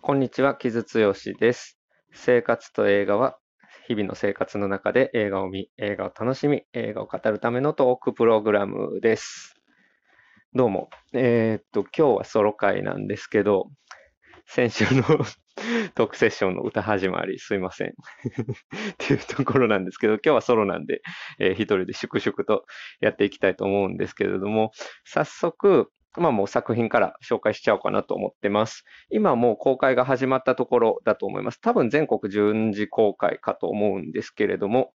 こんにちは、木津剛です。生活と映画は、日々の生活の中で映画を見、映画を楽しみ、映画を語るためのトークプログラムです。どうも。えー、っと、今日はソロ会なんですけど、先週の トークセッションの歌始まり、すいません っていうところなんですけど、今日はソロなんで、えー、一人で粛々とやっていきたいと思うんですけれども、早速、まあもう作品から紹介しちゃおうかなと思ってます。今もう公開が始まったところだと思います。多分全国順次公開かと思うんですけれども、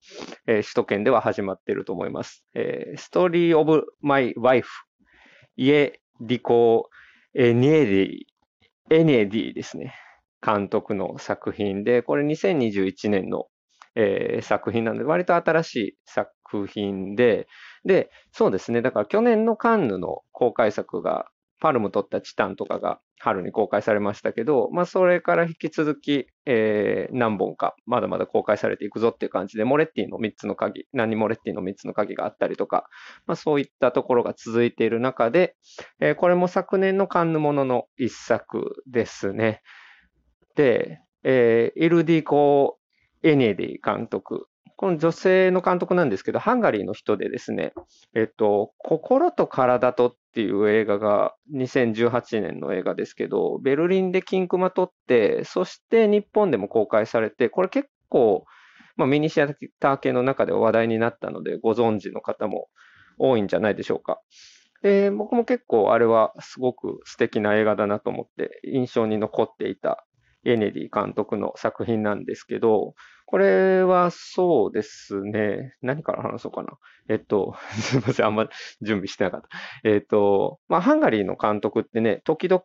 えー、首都圏では始まっていると思います。ストーリーオブマイワイフ、イルディコ・エニエディ、エニエディですね。監督の作品で、これ2021年の、えー、作品なので、割と新しい作品で、で、そうですね。だから去年のカンヌの公開作が、パルム取ったチタンとかが春に公開されましたけど、まあそれから引き続き、えー、何本かまだまだ公開されていくぞっていう感じで、モレッティの3つの鍵、何モレッティの3つの鍵があったりとか、まあそういったところが続いている中で、えー、これも昨年のカンヌものの一作ですね。で、えー、イルディコ・エネディ監督この女性の監督なんですけど、ハンガリーの人でですね、えっと、心と体とっていう映画が2018年の映画ですけど、ベルリンで金熊撮って、そして日本でも公開されて、これ結構、まあ、ミニシアター系の中で話題になったので、ご存知の方も多いんじゃないでしょうか。で、僕も結構あれはすごく素敵な映画だなと思って印象に残っていたエネディ監督の作品なんですけど、これはそうですね。何から話そうかな。えっと、すいません。あんま準備してなかった。えっと、まあ、ハンガリーの監督ってね、時々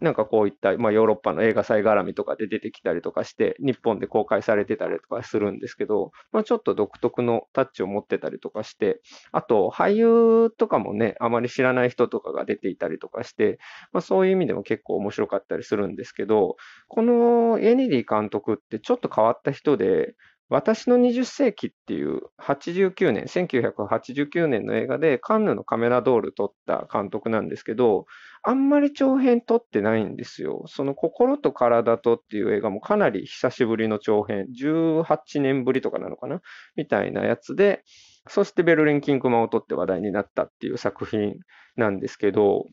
なんかこういった、まあ、ヨーロッパの映画祭絡みとかで出てきたりとかして、日本で公開されてたりとかするんですけど、まあ、ちょっと独特のタッチを持ってたりとかして、あと俳優とかもね、あまり知らない人とかが出ていたりとかして、まあ、そういう意味でも結構面白かったりするんですけど、このエニディ監督ってちょっと変わった人で、私の20世紀っていう89年、1989年の映画でカンヌのカメラドール撮った監督なんですけど、あんまり長編撮ってないんですよ。その心と体とっていう映画もかなり久しぶりの長編、18年ぶりとかなのかな？みたいなやつで、そしてベルリン・キングマンを撮って話題になったっていう作品なんですけど、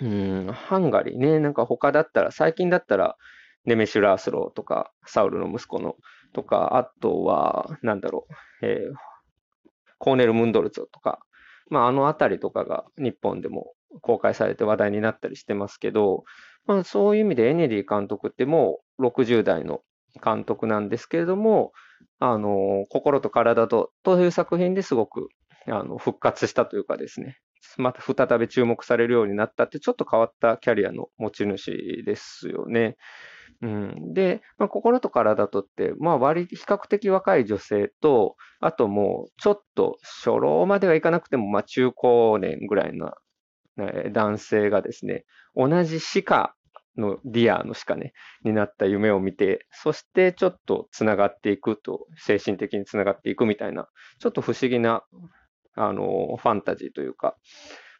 うん、ハンガリーね、なんか他だったら、最近だったら、ネメシュ・ラースローとか、サウルの息子のとか、あとは、なんだろう、えー、コーネル・ムンドルツとか、まあ、あのあたりとかが日本でも公開されて話題になったりしてますけど、まあ、そういう意味でエネディ監督ってもう60代の監督なんですけれども、あの、心と体と、という作品ですごく、あの、復活したというかですね、また再び注目されるようになったって、ちょっと変わったキャリアの持ち主ですよね。うん、で、まあ、心と体とって、まあ、割比較的若い女性と、あともう、ちょっと初老まではいかなくても、まあ、中高年ぐらいの、男性がですね、同じ鹿の deer の鹿ね、になった夢を見て、そしてちょっとつながっていくと、精神的につながっていくみたいな、ちょっと不思議な、あの、ファンタジーというか、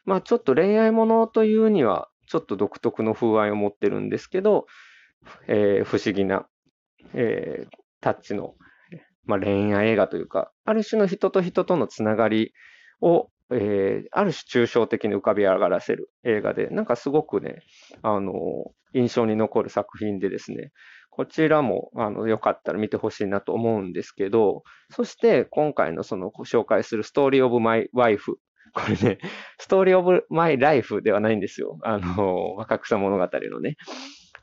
まあ、ちょっと恋愛ものというには、ちょっと独特の風合いを持ってるんですけど、えー、不思議な、えー、タッチの、まあ、恋愛映画というか、ある種の人と人とのつながりを、えー、ある種抽象的に浮かび上がらせる映画で、なんかすごくね、あの、印象に残る作品でですね、こちらも、あの、よかったら見てほしいなと思うんですけど、そして今回のそのご紹介するストーリーオブマイワイフ。これね、ストーリーオブマイライフではないんですよ。あの、若草物語のね。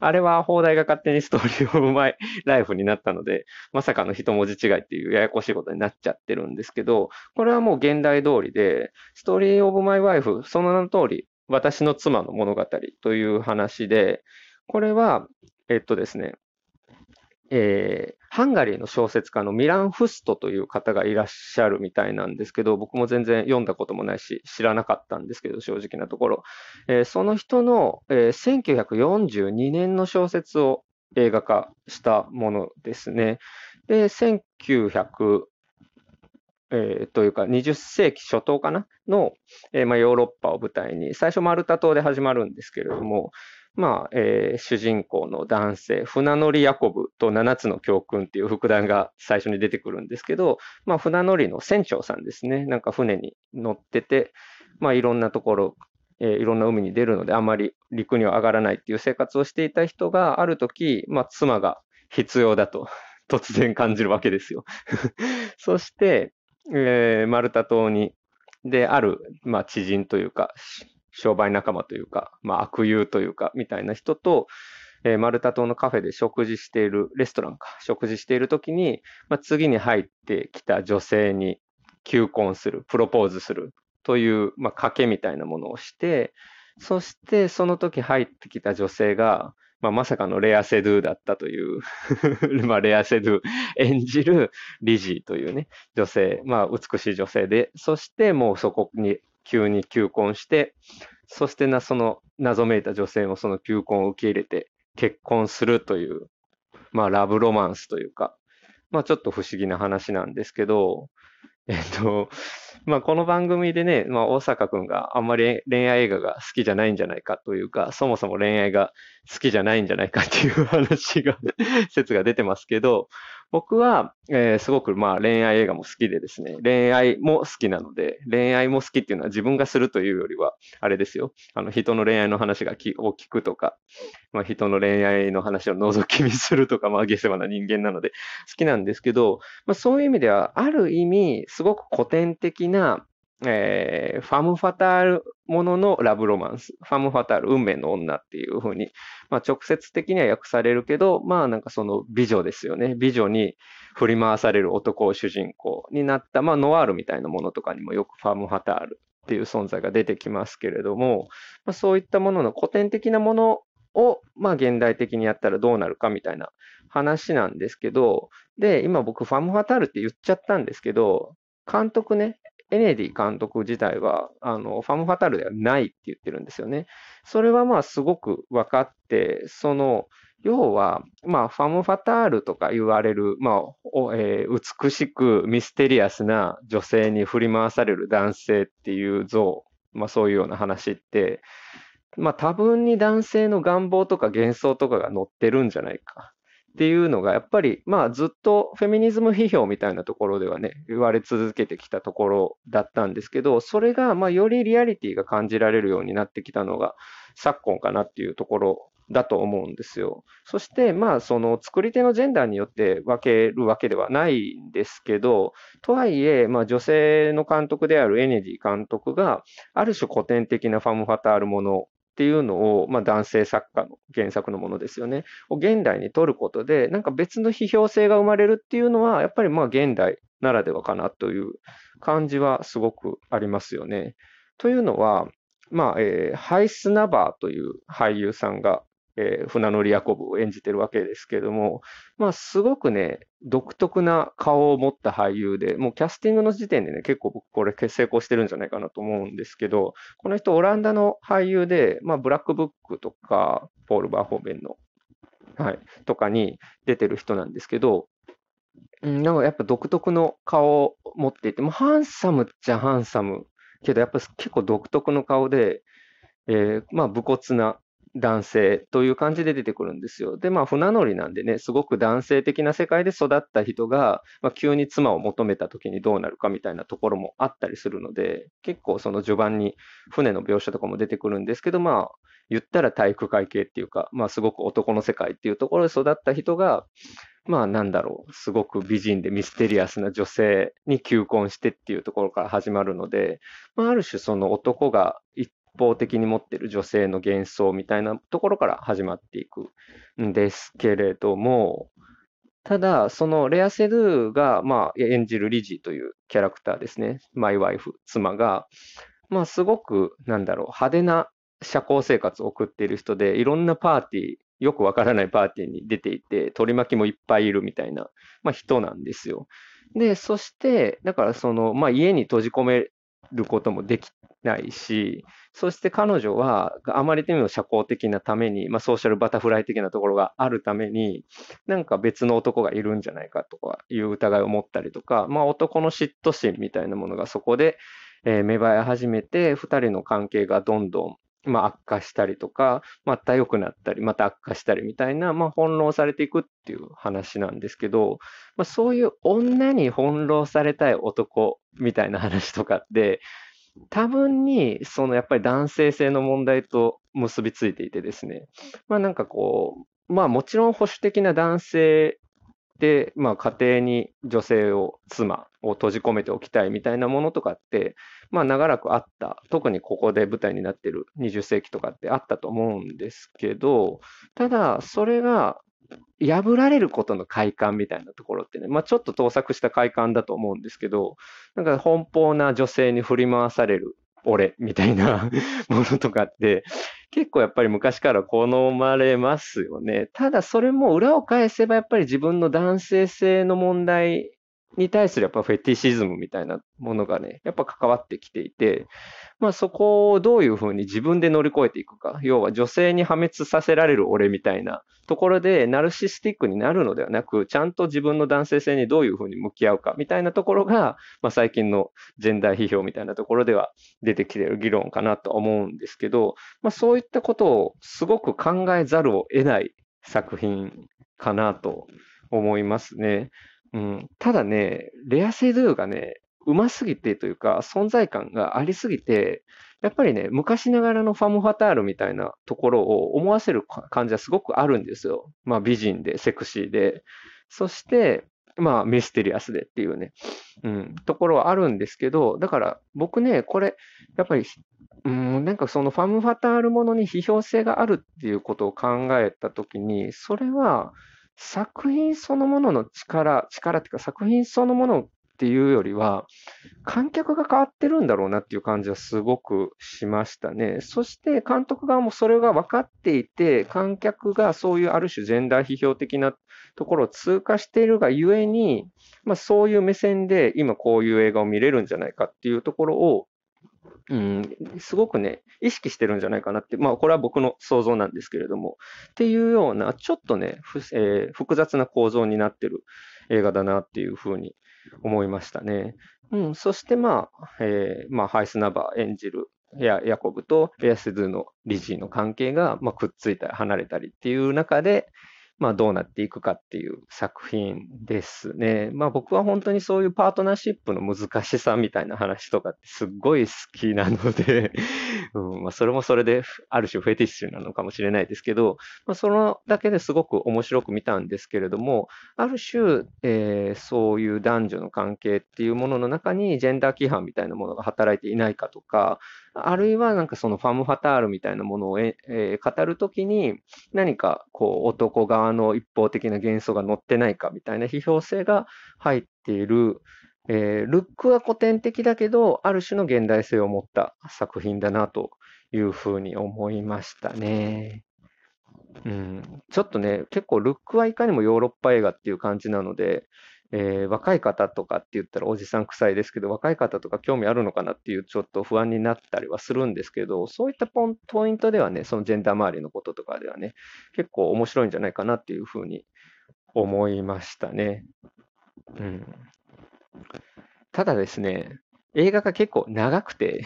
あれは放題が勝手にストーリーオブマイライフになったので、まさかの一文字違いっていうややこしいことになっちゃってるんですけど、これはもう現代通りで、ストーリーオブマイワイフ、その名の通り、私の妻の物語という話で、これは、えっとですね、えー、ハンガリーの小説家のミラン・フストという方がいらっしゃるみたいなんですけど、僕も全然読んだこともないし、知らなかったんですけど、正直なところ。えー、その人の、えー、1942年の小説を映画化したものですね。で、1900、えー、というか20世紀初頭かな？の、えーまあ、ヨーロッパを舞台に、最初マルタ島で始まるんですけれども、まあ、えー、主人公の男性、船乗りヤコブと7つの教訓っていう副題が最初に出てくるんですけど、まあ、船乗りの船長さんですね。なんか船に乗ってて、まあ、いろんなところ、えー、いろんな海に出るので、あまり陸には上がらないっていう生活をしていた人が、ある時、まあ、妻が必要だと 突然感じるわけですよ そして、えー、マルタ島に、である、まあ、知人というか、商売仲間というか、まあ、悪友というか、みたいな人と、えー、マルタ島のカフェで食事している、レストランか、食事しているときに、まあ、次に入ってきた女性に求婚する、プロポーズするという、まあ、賭けみたいなものをして、そしてその時入ってきた女性が、まあ、まさかのレア・セドゥだったという まあ、レア・セドゥ演じるリジーというね、女性、まあ、美しい女性で、そしてもうそこに急に求婚して、そしてな、その謎めいた女性もその求婚を受け入れて結婚するという、まあ、ラブロマンスというか、まあ、ちょっと不思議な話なんですけど、えっと、まあ、この番組でね、まあ、大阪くんがあんまり恋愛映画が好きじゃないんじゃないかというか、そもそも恋愛が好きじゃないんじゃないかっていう話が 説が出てますけど、僕は、えー、すごくまあ恋愛映画も好きでですね、恋愛も好きなので、恋愛も好きっていうのは自分がするというよりは、あれですよ、あの人の恋愛の話がきを聞くとか、まあ、人の恋愛の話を覗き見するとか、まあ下世話な人間なので好きなんですけど、まあ、そういう意味では、ある意味、すごく古典的なえー、ファム・ファタールもののラブロマンス。ファム・ファタール、運命の女っていうふうに、まあ直接的には訳されるけど、まあなんかその美女ですよね。美女に振り回される男を主人公になった、まあノワールみたいなものとかにもよくファム・ファタールっていう存在が出てきますけれども、まあ、そういったものの古典的なものを、まあ現代的にやったらどうなるかみたいな話なんですけど、で、今僕ファム・ファタールって言っちゃったんですけど、監督ね、エネディ監督自体は、あの、ファム・ファタルではないって言ってるんですよね。それはまあすごく分かって、その、要は、まあ、ファム・ファタールとか言われる、まあ、えー、美しくミステリアスな女性に振り回される男性っていう像、まあそういうような話って、まあ多分に男性の願望とか幻想とかが載ってるんじゃないかっていうのが、やっぱり、まあずっとフェミニズム批評みたいなところではね、言われ続けてきたところだったんですけど、それが、まあよりリアリティが感じられるようになってきたのが昨今かなっていうところだと思うんですよ。そして、まあ、その作り手のジェンダーによって分けるわけではないんですけど、とはいえ、まあ、女性の監督であるエネディ監督が、ある種古典的なファム・ファタールものっていうのを、まあ、男性作家の原作のものですよね、を現代に取ることで、なんか別の批評性が生まれるっていうのは、やっぱりまあ現代ならではかなという感じはすごくありますよね。というのは、まあ、えー、ハイスナバーという俳優さんがえー、船乗りヤコブを演じてるわけですけども、まあ、すごくね、独特な顔を持った俳優で、もうキャスティングの時点でね、結構僕これ成功してるんじゃないかなと思うんですけど、この人オランダの俳優で、まあ、ブラックブックとか、ポール・バーホーベンの、はい、とかに出てる人なんですけど、なんかやっぱ独特の顔を持っていて、もうハンサムっちゃハンサム、けどやっぱ結構独特の顔で、えー、まあ、武骨な男性という感じで出てくるんですよ。で、まあ、船乗りなんでね、すごく男性的な世界で育った人が、まあ、急に妻を求めた時にどうなるかみたいなところもあったりするので、結構その序盤に船の描写とかも出てくるんですけど、まあ、言ったら体育会系っていうか、まあ、すごく男の世界っていうところで育った人が、まあなんだろう、すごく美人でミステリアスな女性に求婚してっていうところから始まるので、まあ、ある種その男が方的に持っている女性の幻想みたいなところから始まっていくんですけれども、ただ、そのレア・セドゥが、まあ、演じるリジーというキャラクターですね。マイ・ワイフ、妻が、まあ、すごく、なんだろう、派手な社交生活を送っている人で、いろんなパーティー、よくわからないパーティーに出ていて、取り巻きもいっぱいいるみたいな、まあ、人なんですよ。で、そして、だからその、まあ、家に閉じ込めることもできないし、そして彼女は、あまりにも社交的なために、まあ、ソーシャルバタフライ的なところがあるために、なんか別の男がいるんじゃないかとかいう疑いを持ったりとか、まあ、男の嫉妬心みたいなものがそこで、芽生え始めて、2人の関係がどんどんまあ、悪化したりとか、また良くなったり、また悪化したりみたいな、まあ、翻弄されていくっていう話なんですけど、まあ、そういう女に翻弄されたい男みたいな話とかって、多分に、そのやっぱり男性性の問題と結びついていてですね、まあなんかこう、まあもちろん保守的な男性で、まあ家庭に女性を、妻を閉じ込めておきたいみたいなものとかって、まあ長らくあった。特にここで舞台になってる20世紀とかってあったと思うんですけど、ただそれが破られることの快感みたいなところってね、まあちょっと盗作した快感だと思うんですけど、なんか奔放な女性に振り回される俺みたいな ものとかって、結構やっぱり昔から好まれますよね。ただそれも裏を返せばやっぱり自分の男性性の問題に対するやっぱフェティシズムみたいなものがね、やっぱ関わってきていて、まあそこをどういうふうに自分で乗り越えていくか、要は女性に破滅させられる俺みたいなところでナルシスティックになるのではなく、ちゃんと自分の男性性にどういうふうに向き合うかみたいなところが、まあ最近のジェンダー批評みたいなところでは出てきてる議論かなと思うんですけど、まあそういったことをすごく考えざるを得ない作品かなと思いますね。うん、ただね、レアセドゥがね、うますぎてというか、存在感がありすぎて、やっぱりね、昔ながらのファム・ファタールみたいなところを思わせる感じはすごくあるんですよ。まあ美人で、セクシーで。そして、まあミステリアスでっていうね、うん、ところはあるんですけど、だから僕ね、これ、やっぱり、うん、なんかそのファム・ファタールものに批評性があるっていうことを考えたときに、それは、作品そのものの力、力っていうか作品そのものっていうよりは、観客が変わってるんだろうなっていう感じはすごくしましたね。そして監督側もそれが分かっていて、観客がそういうある種ジェンダー批評的なところを通過しているがゆえに、まあそういう目線で今こういう映画を見れるんじゃないかっていうところをうん、すごくね、意識してるんじゃないかなって、まあ、これは僕の想像なんですけれども、っていうような、ちょっとね、えー、複雑な構造になってる映画だなっていうふうに思いましたね。うん、そしてまあ、えー、まあ、ハイスナバー演じるヤヤコブとエアスドゥのリジーの関係が、まあ、くっついたり離れたりっていう中で、まあ、どうなっていくかっていう作品ですね。まあ、僕は本当にそういうパートナーシップの難しさみたいな話とかってすっごい好きなので うんまあ、それもそれである種フェティッシュなのかもしれないですけど、まあ、そのだけですごく面白く見たんですけれども、ある種、えー、そういう男女の関係っていうものの中にジェンダー規範みたいなものが働いていないかとか、あるいはなんかそのファム・ファタールみたいなものを、えー、語るときに何かこう男側の一方的な幻想が載ってないかみたいな批評性が入っている、えー、ルックは古典的だけど、ある種の現代性を持った作品だなというふうに思いましたね。うん、ちょっとね、結構ルックはいかにもヨーロッパ映画っていう感じなので、えー、若い方とかって言ったらおじさん臭いですけど、若い方とか興味あるのかなっていうちょっと不安になったりはするんですけど、そういったポイントではね、そのジェンダー周りのこととかではね、結構面白いんじゃないかなっていうふうに思いましたね。うん。ただですね、映画が結構長くて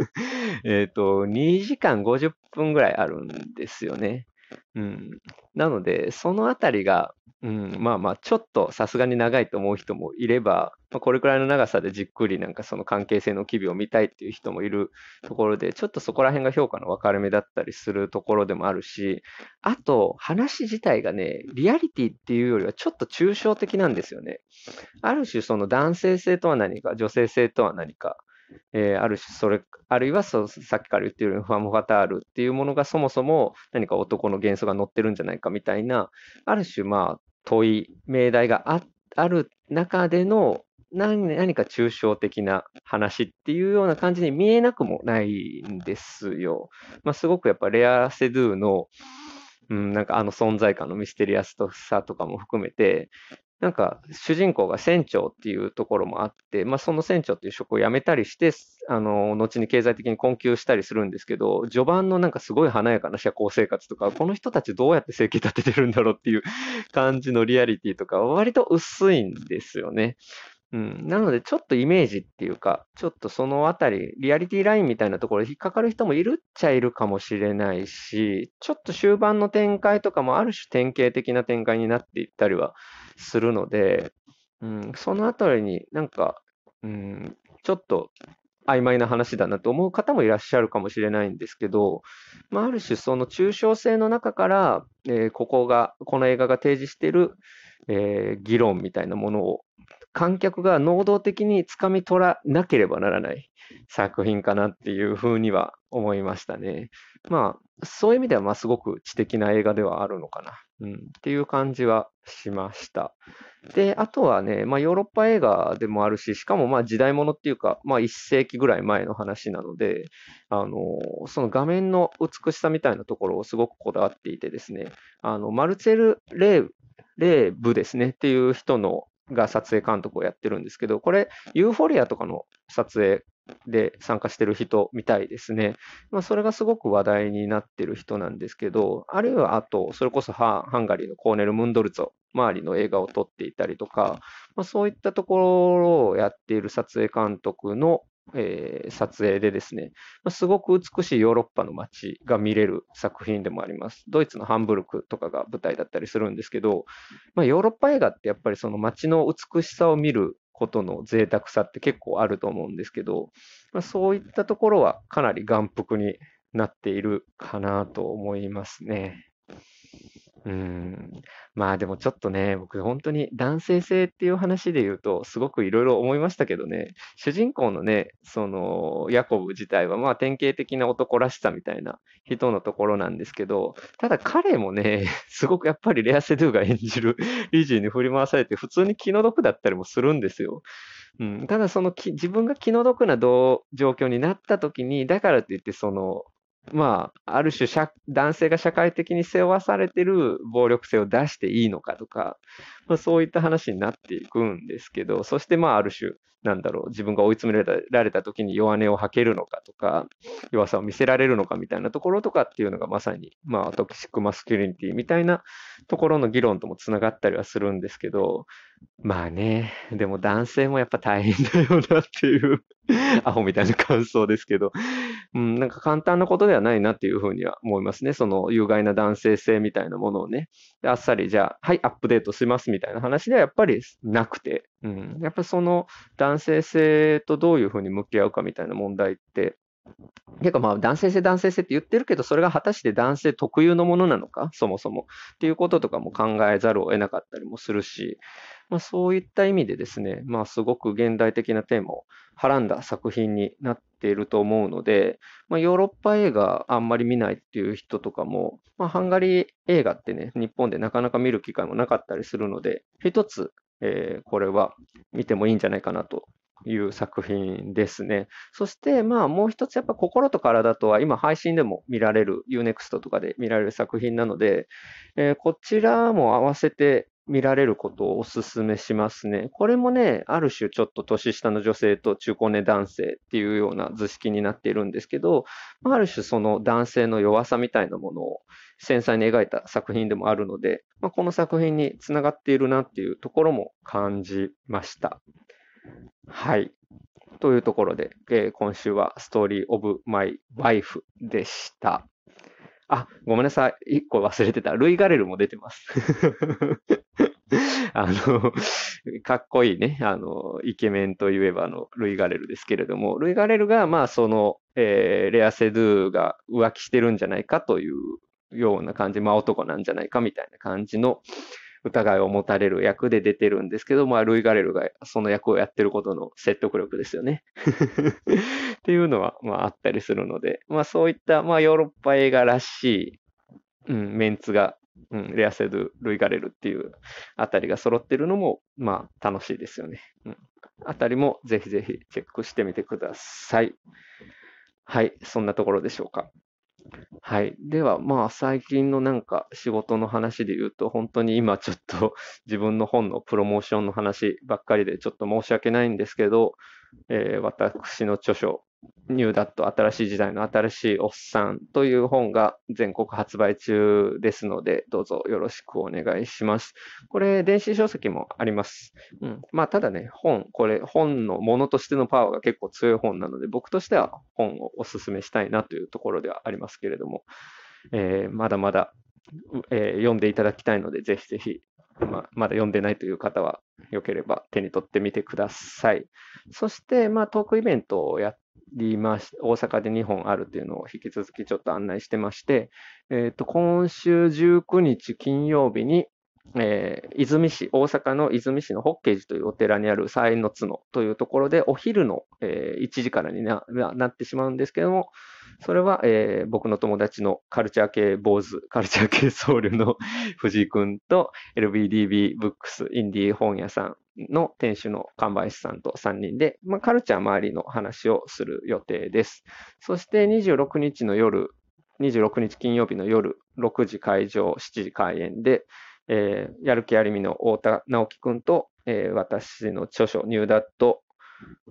えっと、2時間50分ぐらいあるんですよね。うん。なので、そのあたりが、うん、まあまあ、ちょっとさすがに長いと思う人もいれば、まあ、これくらいの長さでじっくりなんかその関係性の機微を見たいっていう人もいるところで、ちょっとそこら辺が評価の分かれ目だったりするところでもあるし、あと、話自体がね、リアリティっていうよりはちょっと抽象的なんですよね。ある種その男性性とは何か、女性性とは何か、えー、ある種それ、あるいはそさっきから言ってるようにファム・ファタールっていうものがそもそも何か男の元素が乗ってるんじゃないかみたいな、ある種まあ問い、命題があある中での何何か抽象的な話っていうような感じに見えなくもないんですよ。まあ、すごくやっぱレア・セドゥの、うん、なんかあの存在感のミステリアスさとかも含めて、なんか主人公が船長っていうところもあって、まあ、その船長っていう職を辞めたりして、あの、後に経済的に困窮したりするんですけど、序盤のなんかすごい華やかな社交生活とか、この人たちどうやって生計立ててるんだろうっていう 感じのリアリティとか、割と薄いんですよね。うん、なので、ちょっとイメージっていうか、ちょっとそのあたり、リアリティラインみたいなところで引っかかる人もいるっちゃいるかもしれないし、ちょっと終盤の展開とかもある種典型的な展開になっていったりはするので、うん、そのあたりになんか、うん、ちょっと曖昧な話だなと思う方もいらっしゃるかもしれないんですけど、まあ、ある種その抽象性の中から、えー、ここが、この映画が提示している、えー、議論みたいなものを観客が能動的につかみ取らなければならない作品かなっていうふうには思いましたね。まあ、そういう意味では、まあ、すごく知的な映画ではあるのかな、うん、っていう感じはしました。で、あとはね、まあ、ヨーロッパ映画でもあるし、しかもまあ時代物っていうか、まあ、1世紀ぐらい前の話なので、あの、その画面の美しさみたいなところをすごくこだわっていてですね、あの、マルチェル・レーレーブですねっていう人のが撮影監督をやってるんですけど、これ、ユーフォリアとかの撮影で参加してる人みたいですね。まあ、それがすごく話題になってる人なんですけど、あるいはあと、それこそハンガリーのコーネル・ムンドルツォ周りの映画を撮っていたりとか、まあ、そういったところをやっている撮影監督のえー、撮影でですね、すごく美しいヨーロッパの街が見れる作品でもあります。ドイツのハンブルクとかが舞台だったりするんですけど、まあ、ヨーロッパ映画ってやっぱりその街の美しさを見ることの贅沢さって結構あると思うんですけど、まあ、そういったところはかなり眼福になっているかなと思いますね。うん。まあでもちょっとね、僕本当に男性性っていう話で言うと、すごくいろいろ思いましたけどね、主人公のね、その、ヤコブ自体はまあ典型的な男らしさみたいな人のところなんですけど、ただ彼もね、すごくやっぱりレア・セドゥが演じるリジーに振り回されて普通に気の毒だったりもするんですよ。うん、ただそのき自分が気の毒な状況になった時に、だからといってそのまあ、ある種男性が社会的に背負わされてる暴力性を出していいのかとか、まあ、そういった話になっていくんですけど、そしてまあある種、なんだろう、自分が追い詰められた時に弱音を吐けるのかとか、弱さを見せられるのかみたいなところとかっていうのがまさに、まあトキシックマスキュリニティみたいなところの議論ともつながったりはするんですけど、まあね、でも男性もやっぱ大変だよなっていう アホみたいな感想ですけど、うん、なんか簡単なことではないなっていうふうには思いますね。その有害な男性性みたいなものをね、あっさりじゃあ、はい、アップデートしますみたいな話ではやっぱりなくて、うん、やっぱその男性性とどういうふうに向き合うかみたいな問題って、結構まあ男性性男性性って言ってるけど、それが果たして男性特有のものなのか、そもそも。っていうこととかも考えざるを得なかったりもするし、まあ、そういった意味でですね、まあ、すごく現代的なテーマをはらんだ作品になっていると思うので、まあ、ヨーロッパ映画あんまり見ないっていう人とかも、まあ、ハンガリー映画ってね、日本でなかなか見る機会もなかったりするので、一つ、えー、これは見てもいいんじゃないかなという作品ですね。そして、まあ、もう一つ、やっぱ心と体とは、今配信でも見られる、Unext とかで見られる作品なので、えー、こちらも合わせて見られることをお勧めしますね。これもね、ある種ちょっと年下の女性と中高年男性っていうような図式になっているんですけど、ある種その男性の弱さみたいなものを繊細に描いた作品でもあるので、まあ、この作品につながっているなっていうところも感じました。はい。というところで、えー、今週はストーリーオブマイワイフでした。あ、ごめんなさい。一個忘れてた。ルイ・ガレルも出てます。あの、かっこいいね、あの、イケメンといえば、の、ルイ・ガレルですけれども、ルイ・ガレルが、まあ、その、えー、レア・セドゥが浮気してるんじゃないかというような感じ、まあ、男なんじゃないかみたいな感じの、疑いを持たれる役で出てるんですけど、まあ、ルイ・ガレルがその役をやってることの説得力ですよね。っていうのは、まあ、あったりするので、まあ、そういった、まあ、ヨーロッパ映画らしい、うん、メンツが、うん、レアセドゥ、ルイ・ガレルっていうあたりが揃ってるのも、まあ、楽しいですよね。うん。あたりもぜひぜひチェックしてみてください。はい、そんなところでしょうか。はい。では、まあ、最近のなんか仕事の話で言うと、本当に今ちょっと 自分の本のプロモーションの話ばっかりでちょっと申し訳ないんですけど、えー、私の著書、ニューダット新しい時代の新しいおっさんという本が全国発売中ですので、どうぞよろしくお願いします。これ、電子書籍もあります。うん。まあ、ただね、本、これ、本のものとしてのパワーが結構強い本なので、僕としては本をお勧めしたいなというところではありますけれども、えー、まだまだ、えー、読んでいただきたいので、ぜひぜひま、まだ読んでないという方は、よければ手に取ってみてください。そして、まあ、トークイベントをやりまし、大阪で2本あるというのを引き続きちょっと案内してまして、え、ー、と、今週19日金曜日に、えー、泉市、大阪の泉市のホッケージというお寺にある祭の角というところで、お昼の、えー、1時からになってしまうんですけども、それは、えー、僕の友達のカルチャー系坊主、カルチャー系僧侶の 藤井くんと LBDB ブックスインディー本屋さんの店主の神林さんと3人で、まあ、カルチャー周りの話をする予定です。そして26日の夜、26日金曜日の夜、6時会場、7時開演で、えー、やる気ありみの太田直樹くんと、えー、私の著書、ニューダット、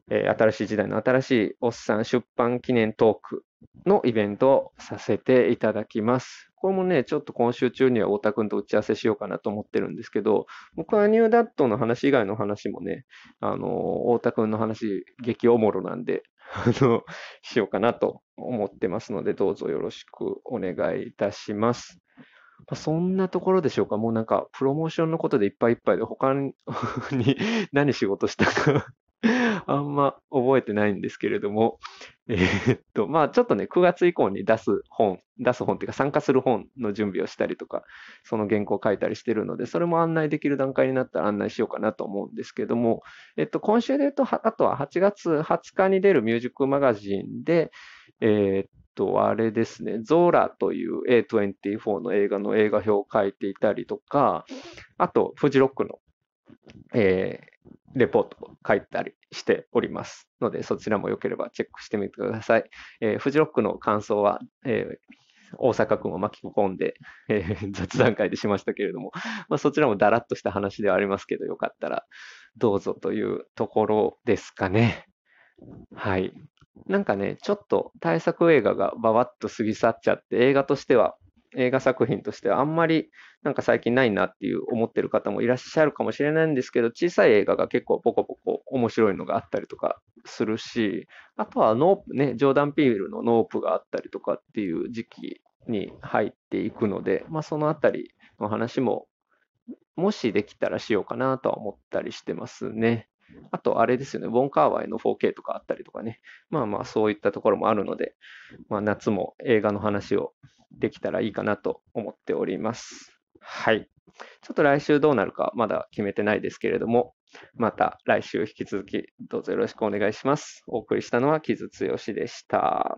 えー、新しい時代の新しいおっさん出版記念トークのイベントをさせていただきます。これもね、ちょっと今週中には太田くんと打ち合わせしようかなと思ってるんですけど、僕はニューダットの話以外の話もね、あの、太田くんの話、激おもろなんで、あの、しようかなと思ってますので、どうぞよろしくお願いいたします。まあ、そんなところでしょうか。もうなんか、プロモーションのことでいっぱいいっぱいで、他に 何仕事したか あんま覚えてないんですけれども、えー、っと、まあちょっとね、9月以降に出す本、出す本っていうか参加する本の準備をしたりとか、その原稿を書いたりしてるので、それも案内できる段階になったら案内しようかなと思うんですけども、えっと、今週で言うと、あとは8月20日に出るミュージックマガジンで、えー、っと、あれですね、ゾーラという A24 の映画の映画表を書いていたりとか、あと、フジロックの、えー、レポートを書いたりしておりますので、そちらもよければチェックしてみてください。えー、フジロックの感想は、えー、大阪君を巻き込んで、えー、雑談会でしましたけれども、まあ、そちらもだらっとした話ではありますけど、よかったらどうぞというところですかね。はい。なんかね、ちょっと大作映画がばわっと過ぎ去っちゃって、映画としては映画作品としてはあんまりなんか最近ないなっていう思ってる方もいらっしゃるかもしれないんですけど、小さい映画が結構ポコポコ面白いのがあったりとかするし、あとは Nope ね、ジョーダン・ピールの Nope があったりとかっていう時期に入っていくので、まあそのあたりの話ももしできたらしようかなとは思ったりしてますね。あと、あれですよね、ウォンカーワイの 4K とかあったりとかね。まあまあ、そういったところもあるので、まあ、夏も映画の話をできたらいいかなと思っております。はい。ちょっと来週どうなるかまだ決めてないですけれども、また来週引き続きどうぞよろしくお願いします。お送りしたのは木津剛でした。